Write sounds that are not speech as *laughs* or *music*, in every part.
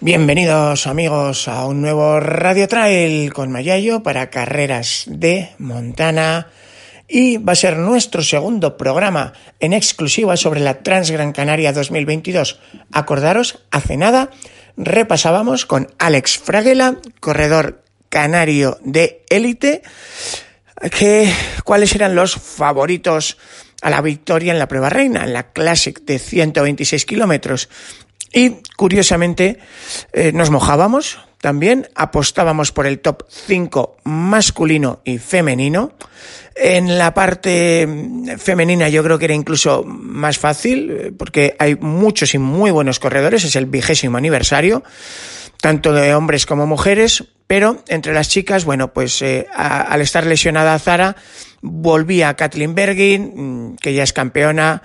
Bienvenidos amigos a un nuevo Radio Trail con Mayayo para carreras de Montana y va a ser nuestro segundo programa en exclusiva sobre la Transgran Canaria 2022. Acordaros, hace nada repasábamos con Alex Fraguela, corredor canario de élite, que cuáles eran los favoritos a la victoria en la prueba reina, en la Classic de 126 kilómetros. Y curiosamente eh, nos mojábamos también, apostábamos por el top 5 masculino y femenino. En la parte mm, femenina yo creo que era incluso más fácil eh, porque hay muchos y muy buenos corredores, es el vigésimo aniversario, tanto de hombres como mujeres, pero entre las chicas, bueno, pues eh, al estar lesionada Zara, volvía Kathleen Bergin, mm, que ya es campeona,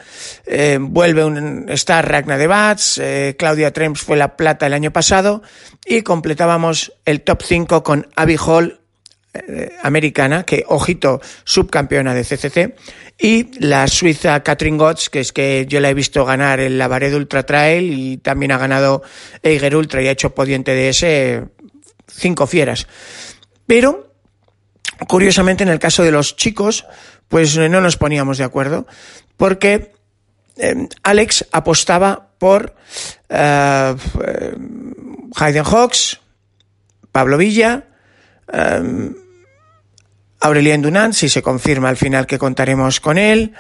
eh, vuelve un star Ragna de Bats, eh, Claudia Trems fue la plata el año pasado, y completábamos el top 5 con Abby Hall, americana, que, ojito, subcampeona de CCC, y la suiza Katrin Gotts, que es que yo la he visto ganar el Lavared Ultra Trail y también ha ganado Eiger Ultra y ha hecho podiente de ese cinco fieras. Pero, curiosamente, en el caso de los chicos, pues no nos poníamos de acuerdo, porque eh, Alex apostaba por eh, Hayden Hawks, Pablo Villa, eh, Aurelien Dunant, si se confirma al final que contaremos con él.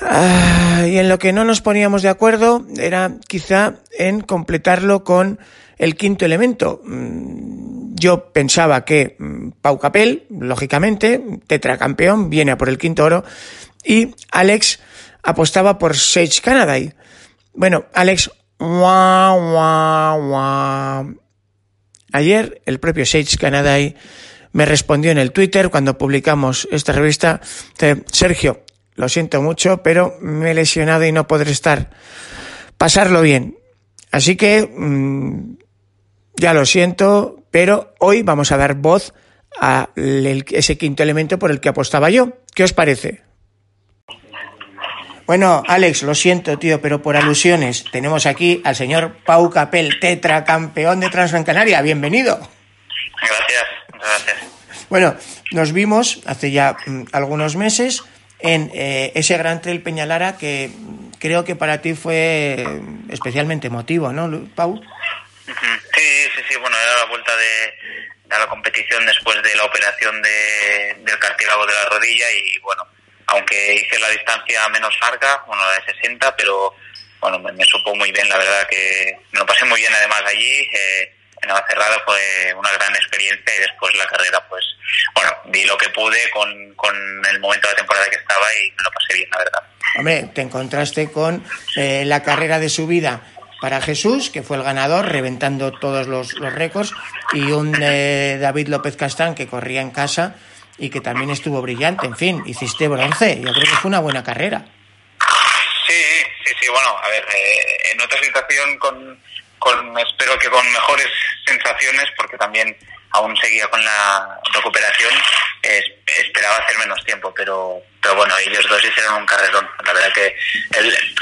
y en lo que no nos poníamos de acuerdo era quizá en completarlo con el quinto elemento. Mm, yo pensaba que mm, Pau Capel, lógicamente, tetracampeón, viene a por el quinto oro, y Alex apostaba por Sage Canada. Bueno, Alex, Ayer el propio Sage Canada me respondió en el Twitter cuando publicamos esta revista, Sergio, lo siento mucho, pero me he lesionado y no podré estar. Pasarlo bien. Así que mm, ya lo siento, pero hoy vamos a dar voz a ese quinto elemento por el que apostaba yo. ¿Qué os parece? Bueno, Alex, lo siento, tío, pero por alusiones tenemos aquí al señor Pau Capel, tetracampeón de Transgran Canaria. Bienvenido. Gracias, gracias. Bueno, nos vimos hace ya mm, algunos meses en eh, ese Gran Trail Peñalara que creo que para ti fue especialmente emotivo, ¿no, Pau? Sí, sí, sí, bueno, era la vuelta de, la competición después de la operación de, del cartílago de la rodilla y bueno, aunque hice la distancia menos larga, bueno, la de 60, pero bueno, me, supo muy bien, la verdad que me lo pasé muy bien además allí. Eh, en Navacerrada fue una gran experiencia y después la carrera, pues, bueno, vi lo que pude con, con el momento de la temporada que estaba y me lo pasé bien, la verdad. Hombre, te encontraste con eh, la carrera de su vida para Jesús, que fue el ganador, reventando todos los, récords, y un eh, David López Castán que corría en casa y que también estuvo brillante. En fin, hiciste bronce. Yo creo que fue una buena carrera. Sí, sí, sí. Bueno, a ver, eh, en otra situación con, con, espero que con mejores sensaciones, porque también aún seguía con la recuperación, esperaba hacer menos tiempo, pero, pero bueno, ellos dos hicieron un carrerón. La verdad que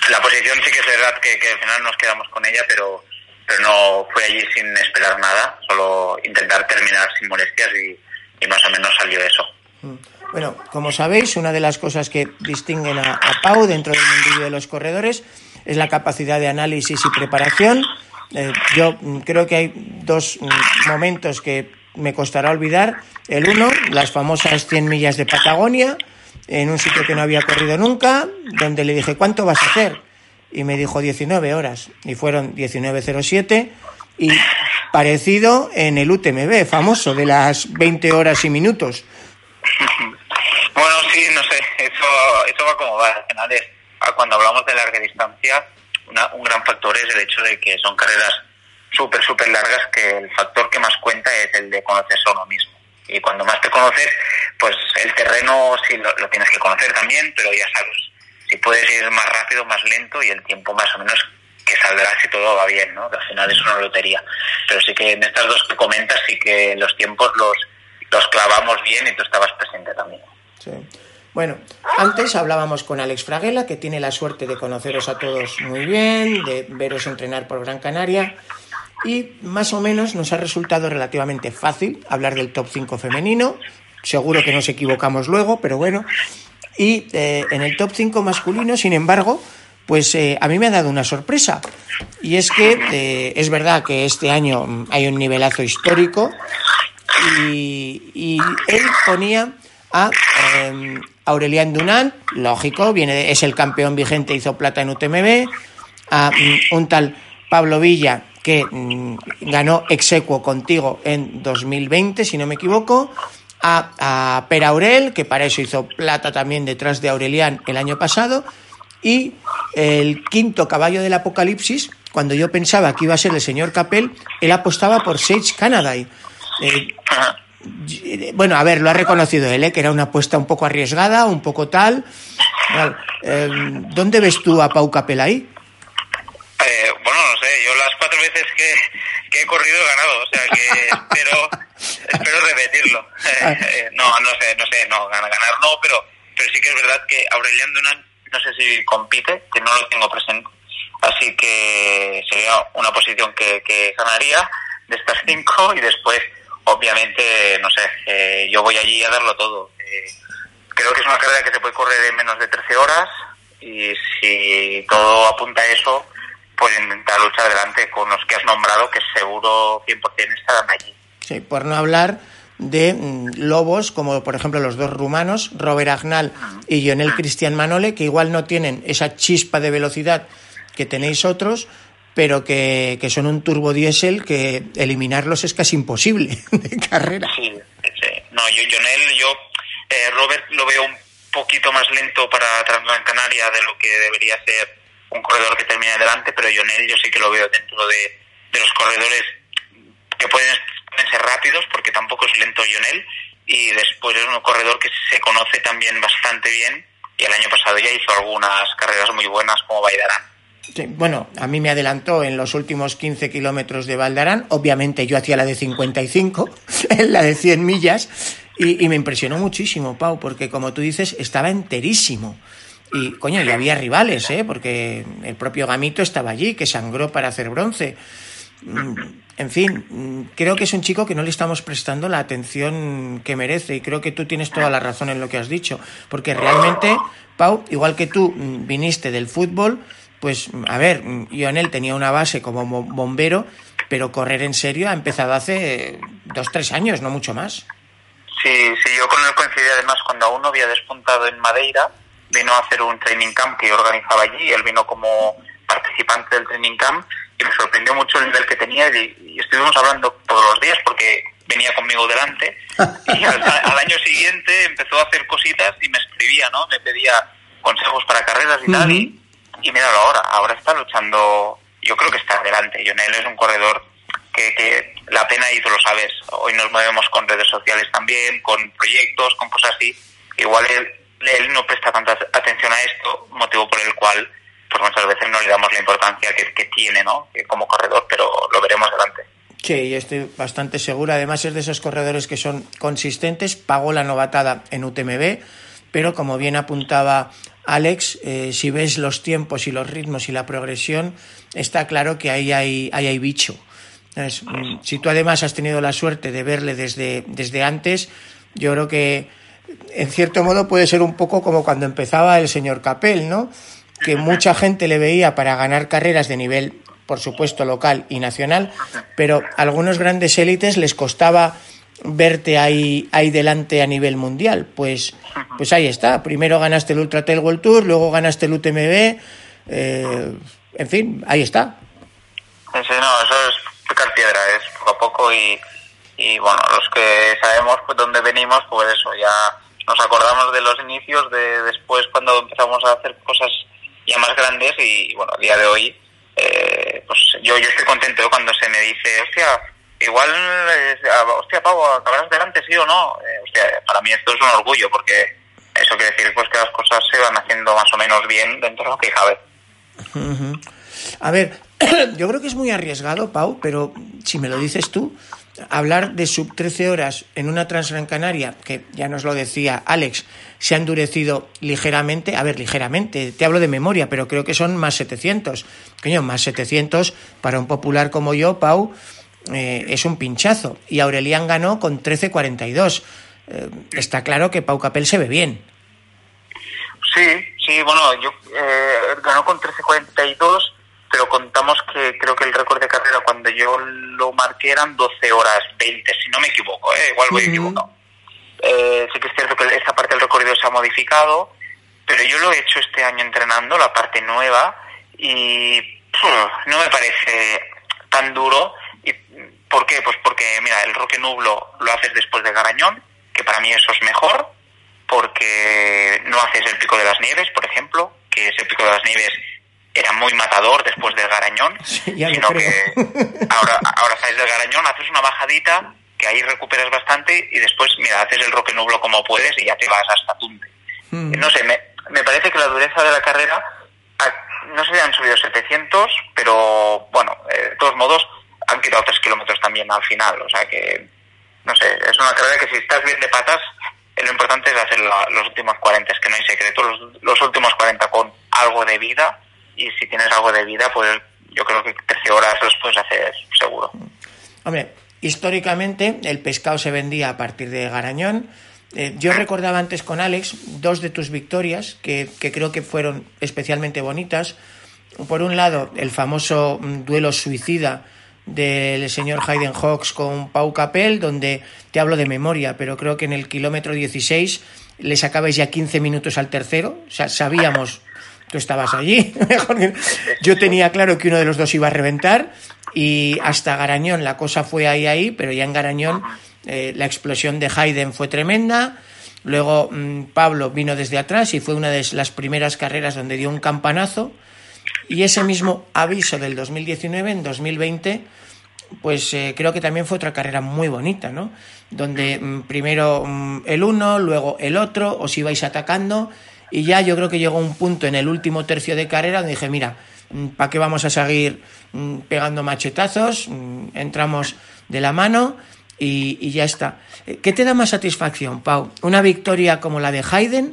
la posición sí que es verdad que, al final nos quedamos con ella, pero, pero no fue allí sin esperar nada, solo intentar terminar sin molestias y, más o menos salió eso. Mm. Bueno, como sabéis, una de las cosas que distinguen a, Pau dentro del mundillo de los corredores es la capacidad de análisis y preparación. Eh, yo mm, creo que hay dos mm, momentos que me costará olvidar. El uno, las famosas 100 millas de Patagonia, en un sitio que no había corrido nunca, donde le dije, ¿cuánto vas a hacer? Y me dijo 19 horas, y fueron 19.07, y parecido en el UTMB, famoso, de las 20 horas y minutos. Bueno, sí, no sé, eso, eso va como va. Al final es, cuando hablamos de larga distancia, un gran factor es el hecho de que son carreras súper, súper largas que el factor que más cuenta es el de conocerse a uno mismo. Y cuando más te conoces, pues el terreno sí lo, tienes que conocer también, pero ya sabes, si puedes ir más rápido, más lento y el tiempo más o menos que saldrá si todo va bien, ¿no? Que al final es una lotería. Pero sí que en estas dos que comentas sí que los tiempos los, los clavamos bien y tú estabas presente también. Sí. Bueno, antes hablábamos con Alex Fraguela, que tiene la suerte de conoceros a todos muy bien, de veros entrenar por Gran Canaria, y más o menos nos ha resultado relativamente fácil hablar del top 5 femenino. Seguro que nos equivocamos luego, pero bueno. Y eh, en el top 5 masculino, sin embargo, pues eh, a mí me ha dado una sorpresa. Y es que eh, es verdad que este año hay un nivelazo histórico y, y él ponía a em, Aurelian Dunant, lógico, viene, es el campeón vigente, hizo plata en UTMB, a mm, un tal Pablo Villa, que mm, ganó exequo contigo en 2020, si no me equivoco, a, a Per Aurel, que para eso hizo plata también detrás de Aurelian el año pasado, y el quinto caballo del apocalipsis, cuando yo pensaba que iba a ser el señor Capel, él apostaba por Sage Canada. Eh, bueno, a ver, lo ha reconocido él, ¿eh? que era una apuesta un poco arriesgada, un poco tal. Em, ¿Dónde ves tú a Pau Capel ahí? Eh, bueno, no sé, yo las cuatro veces que, he corrido he ganado, o sea que espero, *laughs* espero repetirlo. Ah. no, no sé, no sé, no, ganar no, pero, pero sí que es verdad que Aurelian Dunan, no sé si compite, que no lo tengo presente, así que sería una posición que, que ganaría de estas cinco y después obviamente, no sé, eh, yo voy allí a darlo todo. Eh, creo que es una carrera que se puede correr en menos de 13 horas y si todo apunta a eso, pues intentar luchar adelante con los que has nombrado, que seguro 100% estarán allí. Sí, por no hablar de mm, lobos como por ejemplo los dos rumanos, Robert Agnal y Lionel Cristian Manole, que igual no tienen esa chispa de velocidad que tenéis otros, pero que, que son un turbodiesel que eliminarlos es casi imposible *laughs* de carrera. Sí, no, yo, Jonel, yo, eh, Robert lo veo un poquito más lento para Transgran Canaria de lo que debería ser un corredor que termine adelante, pero Jonel yo sí que lo veo dentro de, de los corredores que pueden, ser rápidos, porque tampoco es lento Jonel, y después es un corredor que se conoce también bastante bien, y el año pasado ya hizo algunas carreras muy buenas como Baidarán bueno, a mí me adelantó en los últimos 15 kilómetros de Valdarán. Obviamente yo hacía la de 55, en *laughs* la de 100 millas, y, me impresionó muchísimo, Pau, porque como tú dices, estaba enterísimo. Y, coño, y había rivales, ¿eh? Porque el propio Gamito estaba allí, que sangró para hacer bronce. Mm, en fin, mm, creo que es un chico que no le estamos prestando la atención que merece y creo que tú tienes toda la razón en lo que has dicho, porque realmente, Pau, igual que tú mm, viniste del fútbol, pues a ver, Lionel tenía una base como bombero, pero correr en serio ha empezado hace dos, tres años, no mucho más. Sí, sí, yo con él coincidí además cuando aún no había despuntado en Madeira, vino a hacer un training camp que organizaba allí, él vino como participante del training camp y me sorprendió mucho el nivel que tenía y, estuvimos hablando todos los días porque venía conmigo delante y al, año siguiente empezó a hacer cositas y me escribía, ¿no? Me pedía consejos para carreras y tal y y míralo ahora, ahora está luchando, yo creo que está adelante. Jonel es un corredor que, que la pena y tú lo sabes, hoy nos movemos con redes sociales también, con proyectos, con cosas así. Igual él, él no presta tanta atención a esto, motivo por el cual pues muchas veces no le damos la importancia que, que tiene ¿no? como corredor, pero lo veremos adelante. Sí, yo estoy bastante seguro. Además es de esos corredores que son consistentes. Pagó la novatada en UTMB, pero como bien apuntaba Alex, eh, si ves los tiempos y los ritmos y la progresión, está claro que ahí hay, ahí hay bicho. Mm, si tú además has tenido la suerte de verle desde, desde antes, yo creo que en cierto modo puede ser un poco como cuando empezaba el señor Capel, ¿no? Que mucha gente le veía para ganar carreras de nivel, por supuesto, local y nacional, pero a algunos grandes élites les costaba verte ahí, ahí delante a nivel mundial. Pues, pues ahí está. Primero ganaste el Ultra Trail World Tour, luego ganaste el UTMB. Eh, en fin, ahí está. Sí, no, eso es picar piedra, es poco a poco y, y bueno, los que sabemos pues dónde venimos, pues eso, ya nos acordamos de los inicios, de después cuando empezamos a hacer cosas ya más grandes y bueno, a día de hoy, eh, pues yo, yo estoy contento cuando se me dice, hostia, igual, eh, hostia, Pau, acabarás delante, sí o no. Eh, para mí esto es un orgullo porque eso quiere decir pues que las cosas se van haciendo más o menos bien dentro de lo que cabe. A ver, *clears throat* yo creo que es muy arriesgado, Pau, pero si me lo dices tú, hablar de sub 13 horas en una Transgran Canaria, que ya nos lo decía Alex, se ha endurecido ligeramente, a ver, ligeramente, te hablo de memoria, pero creo que son más 700. Coño, más 700 para un popular como yo, Pau, eh, es un pinchazo. Y Aurelian ganó con 13.42. Eh, está claro que Pau Capel se ve bien. Sí, sí, bueno, yo eh, ganó con 13.42 pero contamos que creo que el récord de carrera cuando yo lo marqué eran 12 horas 20, si no me equivoco, ¿eh? igual voy equivocado. Eh, sí que es cierto que esta parte del recorrido se ha modificado, pero yo lo he hecho este año entrenando, la parte nueva, y no me parece tan duro. ¿Y ¿Por qué? Pues porque, mira, el Roque Nublo lo haces después de Garañón, que para mí eso es mejor, porque no haces el Pico de las Nieves, por ejemplo, que ese Pico de las Nieves era muy matador después del Garañón, sino que *laughs* ahora, ahora sales del Garañón, haces una bajadita, que ahí recuperas bastante y después, mira, haces el roque nublo como puedes y ya te vas hasta Tunte. Mm. No sé, me, me parece que la dureza de la carrera, no sé han subido 700, pero bueno, de todos modos, han quitado 3 kilómetros también al final, o sea que, no sé, es una carrera que si estás bien de patas, lo importante es hacer los últimos 40, es que no hay secreto, los, los últimos 40 con algo de vida y si tienes algo de vida, pues yo creo que 13 horas los puedes hacer seguro. Hombre, históricamente el pescado se vendía a partir de Garañón. Eh, yo recordaba antes con Alex dos de tus victorias que, que, creo que fueron especialmente bonitas. Por un lado, el famoso mm, duelo suicida del señor Hayden Hawks con Pau Capel, donde te hablo de memoria, pero creo que en el kilómetro 16 le sacabais ya 15 minutos al tercero. O sea, sabíamos tú estabas allí. *laughs* Yo tenía claro que uno de los dos iba a reventar y hasta Garañón la cosa fue ahí, ahí, pero ya en Garañón eh, la explosión de Hayden fue tremenda. Luego mm, Pablo vino desde atrás y fue una de las primeras carreras donde dio un campanazo. Y ese mismo aviso del 2019, en 2020, pues eh, creo que también fue otra carrera muy bonita, ¿no? Donde mm, primero mm, el uno, luego el otro, os ibais atacando y ya yo creo que llegó un punto en el último tercio de carrera donde dije, mira, mm, ¿para qué vamos a seguir pegando machetazos? Entramos de la mano y, ya está. Eh, ¿Qué te da más satisfacción, Pau? ¿Una victoria como la de Hayden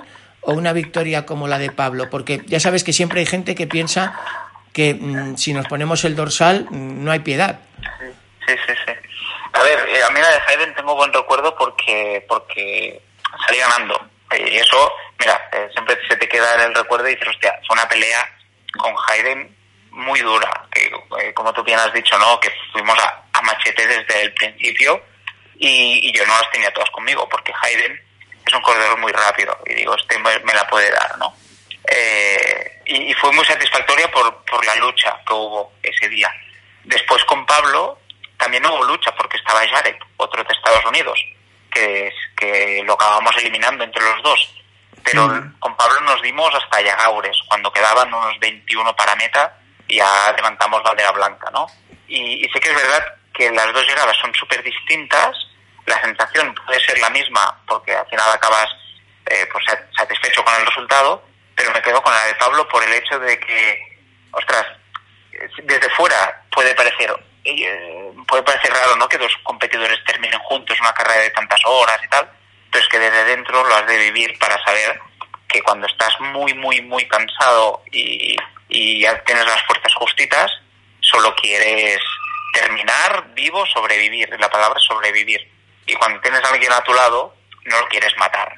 o una victoria como la de Pablo? Porque ya sabes que siempre hay gente que piensa que si nos ponemos el dorsal no hay piedad. Sí, sí, sí. A ver, eh, a mí la de Hayden tengo buen recuerdo porque, porque salí ganando. Y eso mira, eh, siempre se te queda en el recuerdo y dices, hostia, fue una pelea con Hayden muy dura, que eh, como tú bien has dicho, ¿no? Que fuimos a, machete desde el principio y, yo no las tenía todas conmigo, porque Hayden es un corredor muy rápido y digo, este me, la puede dar, ¿no? Eh, y, fue muy satisfactoria por, por la lucha que hubo ese día. Después con Pablo también hubo lucha porque estaba Jared, otro de Estados Unidos, que, que lo acabamos eliminando entre los dos pero con Pablo nos dimos hasta Yagaures, cuando quedaban unos 21 para meta y ya levantamos bandera blanca, ¿no? Y, sé que es verdad que las dos llegadas son súper distintas, la sensación puede ser la misma porque al final acabas eh, pues satisfecho con el resultado, pero me quedo con la de Pablo por el hecho de que, ostras, desde fuera puede parecer eh, puede parecer raro, ¿no? Que dos competidores terminen juntos una carrera de tantas horas y tal, pero es que desde dentro lo has de vivir para saber que cuando estás muy, muy, muy cansado y, ya tienes las fuerzas justitas, solo quieres terminar vivo, sobrevivir. La palabra sobrevivir. Y cuando tienes a alguien a tu lado, no lo quieres matar.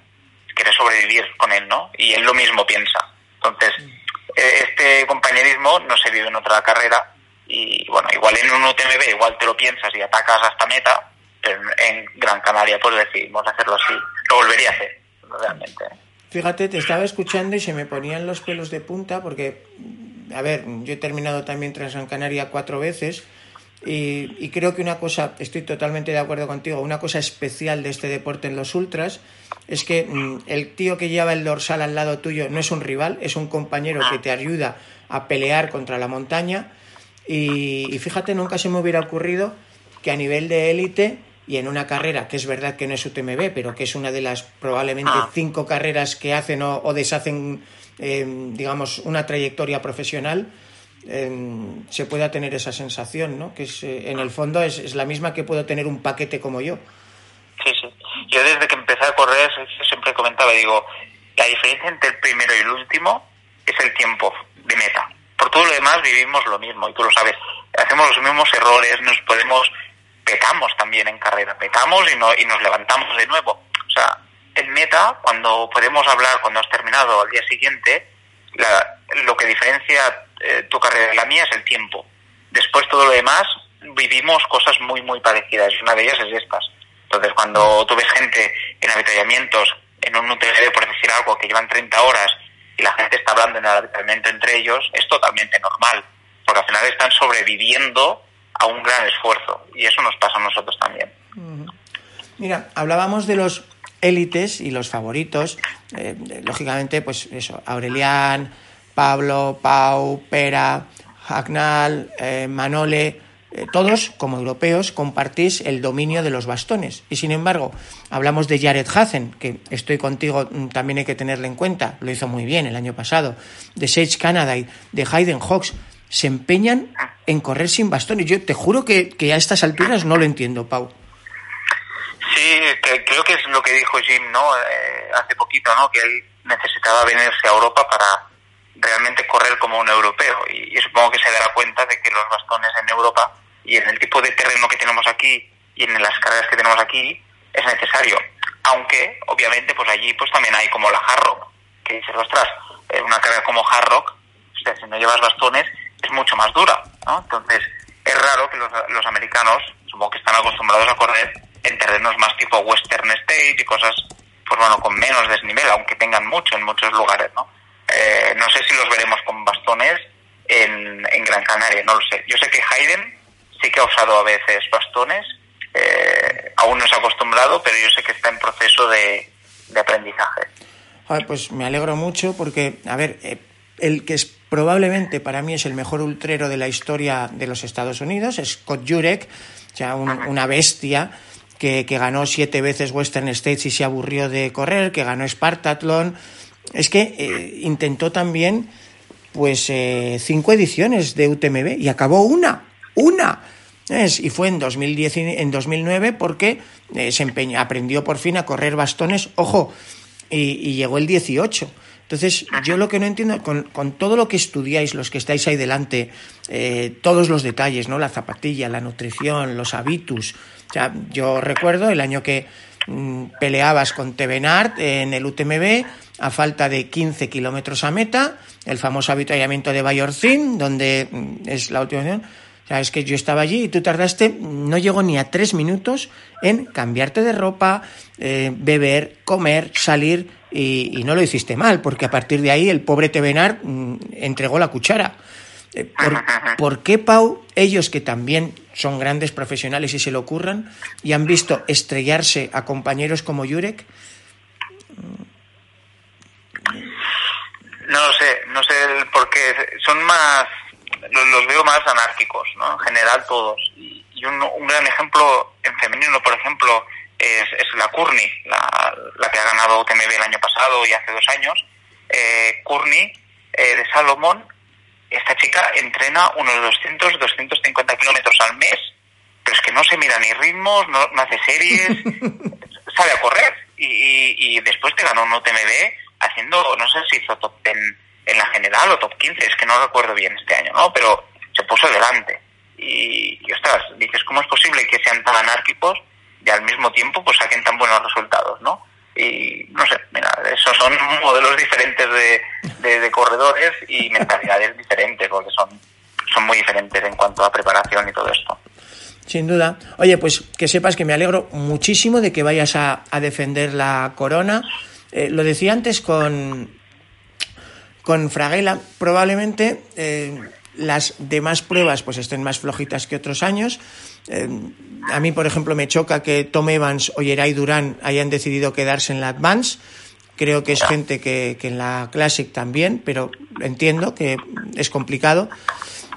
Quieres sobrevivir con él, ¿no? Y él lo mismo piensa. Entonces, e, este compañerismo no se vive en otra carrera. Y bueno, igual en un UTMB, igual te lo piensas y atacas hasta meta, pero en Gran Canaria pues decidimos hacerlo así. Lo volvería a hacer, realmente. Fíjate, te estaba escuchando y se me ponían los pelos de punta porque, a ver, yo he terminado también Gran Canaria cuatro veces y, y, creo que una cosa, estoy totalmente de acuerdo contigo, una cosa especial de este deporte en los ultras es que mm, el tío que lleva el dorsal al lado tuyo no es un rival, es un compañero que te ayuda a pelear contra la montaña. Y, fíjate, nunca se me hubiera ocurrido que a nivel de élite y en una carrera que es verdad que no es UTMB, pero que es una de las probablemente ah. cinco carreras que hacen o, deshacen, eh, digamos, una trayectoria profesional, eh, se pueda tener esa sensación, ¿no? Que es, eh, en el fondo es, es, la misma que puedo tener un paquete como yo. Sí, sí. Yo desde que empecé a correr siempre comentaba, digo, la diferencia entre el primero y el último es el tiempo de meta. Por todo lo demás vivimos lo mismo y tú lo sabes. Hacemos los mismos errores, nos podemos, petamos también en carrera, petamos y, no, y nos levantamos de nuevo. O sea, en meta, cuando podemos hablar, cuando has terminado al día siguiente, lo que diferencia eh, tu carrera de la mía es el tiempo. Después todo lo demás vivimos cosas muy, muy parecidas. Una de ellas es estas. Entonces, cuando tú ves gente en avituallamientos, en un UTMB, por decir algo, que llevan 30 horas y la gente está hablando en el avituallamiento entre ellos, es totalmente normal, porque al final están sobreviviendo a un gran esfuerzo y eso nos pasa a nosotros también. Mira, hablábamos de los élites y los favoritos, eh, lógicamente, pues eso, Aurelián, Pablo, Pau, Pera, Hagnal, eh, Manole, eh, todos, como europeos, compartís el dominio de los bastones. Y sin embargo, hablamos de Jared Hazen, que estoy contigo, mm, también hay que tenerle en cuenta, lo hizo muy bien el año pasado, de Sage Canada y de Hayden Hawks, se empeñan en correr sin bastones. Yo te juro que, a estas alturas no lo entiendo, Pau. Sí, creo que es lo que dijo Jim, ¿no? Eh, hace poquito, ¿no? Que él necesitaba venirse a Europa para realmente correr como un europeo. Y, supongo que se dará cuenta de que los bastones en Europa y en el tipo de terreno que tenemos aquí y en las carreras que tenemos aquí es necesario. Aunque, obviamente, pues allí pues también hay como la hard rock, que dices, ostras, una carrera como hard rock, si no llevas bastones, es mucho más dura, ¿no? Entonces, es raro que los, los americanos, supongo que están acostumbrados a correr en terrenos más tipo Western State y cosas, pues bueno, con menos desnivel, aunque tengan mucho en muchos lugares, ¿no? Eh, no sé si los veremos con bastones en, Gran Canaria, no lo sé. Yo sé que Hayden sí que ha usado a veces bastones, eh, aún no se ha acostumbrado, pero yo sé que está en proceso de, aprendizaje. pues me alegro mucho porque, a ver, eh, el que es probablemente para mí es el mejor ultrero de la historia de los Estados Unidos, es Scott Jurek, ya una bestia que, que, ganó siete veces Western States y se aburrió de correr, que ganó Spartathlon, es que eh, intentó también pues eh, cinco ediciones de UTMB y acabó una, una. y fue en, 2010, en 2009 porque eh, se empeñó, aprendió por fin a correr bastones, ojo, y, llegó el 18. Entonces, yo lo que no entiendo, con, con, todo lo que estudiáis, los que estáis ahí delante, todos los detalles, ¿no? La zapatilla, la nutrición, los habitus. O sea, yo recuerdo el año que peleabas con Tevenart en el UTMB, a falta de 15 kilómetros a meta, el famoso avituallamiento de Bayorcín, donde mm, es la última opción. Es que yo estaba allí y tú tardaste, no llegó ni a tres minutos en cambiarte de ropa, eh, beber, comer, salir y, no lo hiciste mal, porque a partir de ahí el pobre Tevenar mm, entregó la cuchara. Eh, ¿Por, ¿Por, qué, Pau, ellos que también son grandes profesionales y se lo ocurran y han visto estrellarse a compañeros como Jurek, no lo sé, no sé por qué. Son más, los, veo más anárquicos, ¿no? En general todos. Y, un, gran ejemplo en femenino, por ejemplo, es, la Courtney, la, que ha ganado UTMB el año pasado y hace dos años. Eh, eh, de Salomón, esta chica entrena unos 200, 250 kilómetros al mes, pero es que no se mira ni ritmos, no, hace series, *laughs* sabe a correr. Y, y después te ganó un UTMB haciendo, no sé si hizo top 10 en la general o top 15, es que no recuerdo bien este año, ¿no? Pero se puso delante. Y, y ostras, dices, ¿cómo es posible que sean tan anárquicos y al mismo tiempo pues saquen tan buenos resultados, ¿no? Y no sé, mira, esos son modelos diferentes de, de, corredores y mentalidades diferentes, porque son, son muy diferentes en cuanto a preparación y todo esto. Sin duda. Oye, pues que sepas que me alegro muchísimo de que vayas a, a defender la corona eh, lo decía antes con, con Fraguela, probablemente eh, las demás pruebas pues estén más flojitas que otros años. A mí, por ejemplo, me choca que Tom Evans o Yeray Durán hayan decidido quedarse en la Advance. Creo que es gente que, que en la Classic también, pero entiendo que es complicado.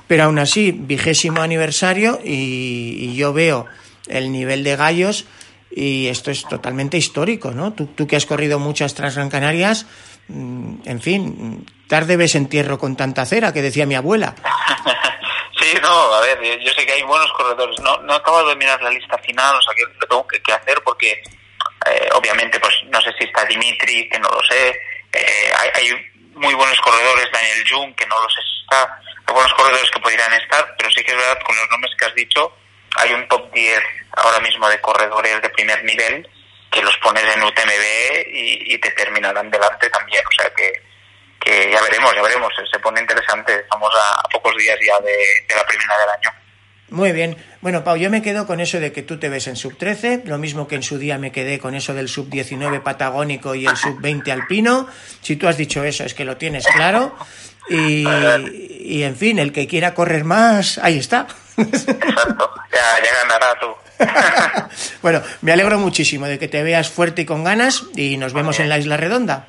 Pero aún así, vigésimo aniversario y, y yo veo el nivel de gallos y esto es totalmente histórico, ¿no? Tú, tú que has corrido muchas Transgran Canarias, mm, en fin, tarde ves entierro con tanta cera, que decía mi abuela. *laughs* No, a ver, yo sé que hay buenos corredores. No, no acabo de mirar la lista final, o sea, que lo tengo que, que hacer porque, eh, obviamente, pues no sé si está Dimitri, que no lo sé. Eh, hay, hay, muy buenos corredores, Daniel Jung, que no lo sé si está. Hay buenos corredores que podrían estar, pero sí que es verdad, con los nombres que has dicho, hay un top 10 ahora mismo de corredores de primer nivel que los pones en UTMB y, y te terminarán delante también. O sea que que ya veremos, ya veremos, se pone interesante, estamos a, pocos días ya de, de, la primera del año. Muy bien. Bueno, Pau, yo me quedo con eso de que tú te ves en sub 13, lo mismo que en su día me quedé con eso del sub 19 patagónico y el sub 20 alpino. Si tú has dicho eso, es que lo tienes claro. Y, y en fin, el que quiera correr más, ahí está. Exacto, ya, ya ganará tú. *laughs* bueno, me alegro muchísimo de que te veas fuerte y con ganas y nos vemos en la Isla Redonda.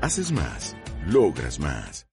Haces más. Logras más.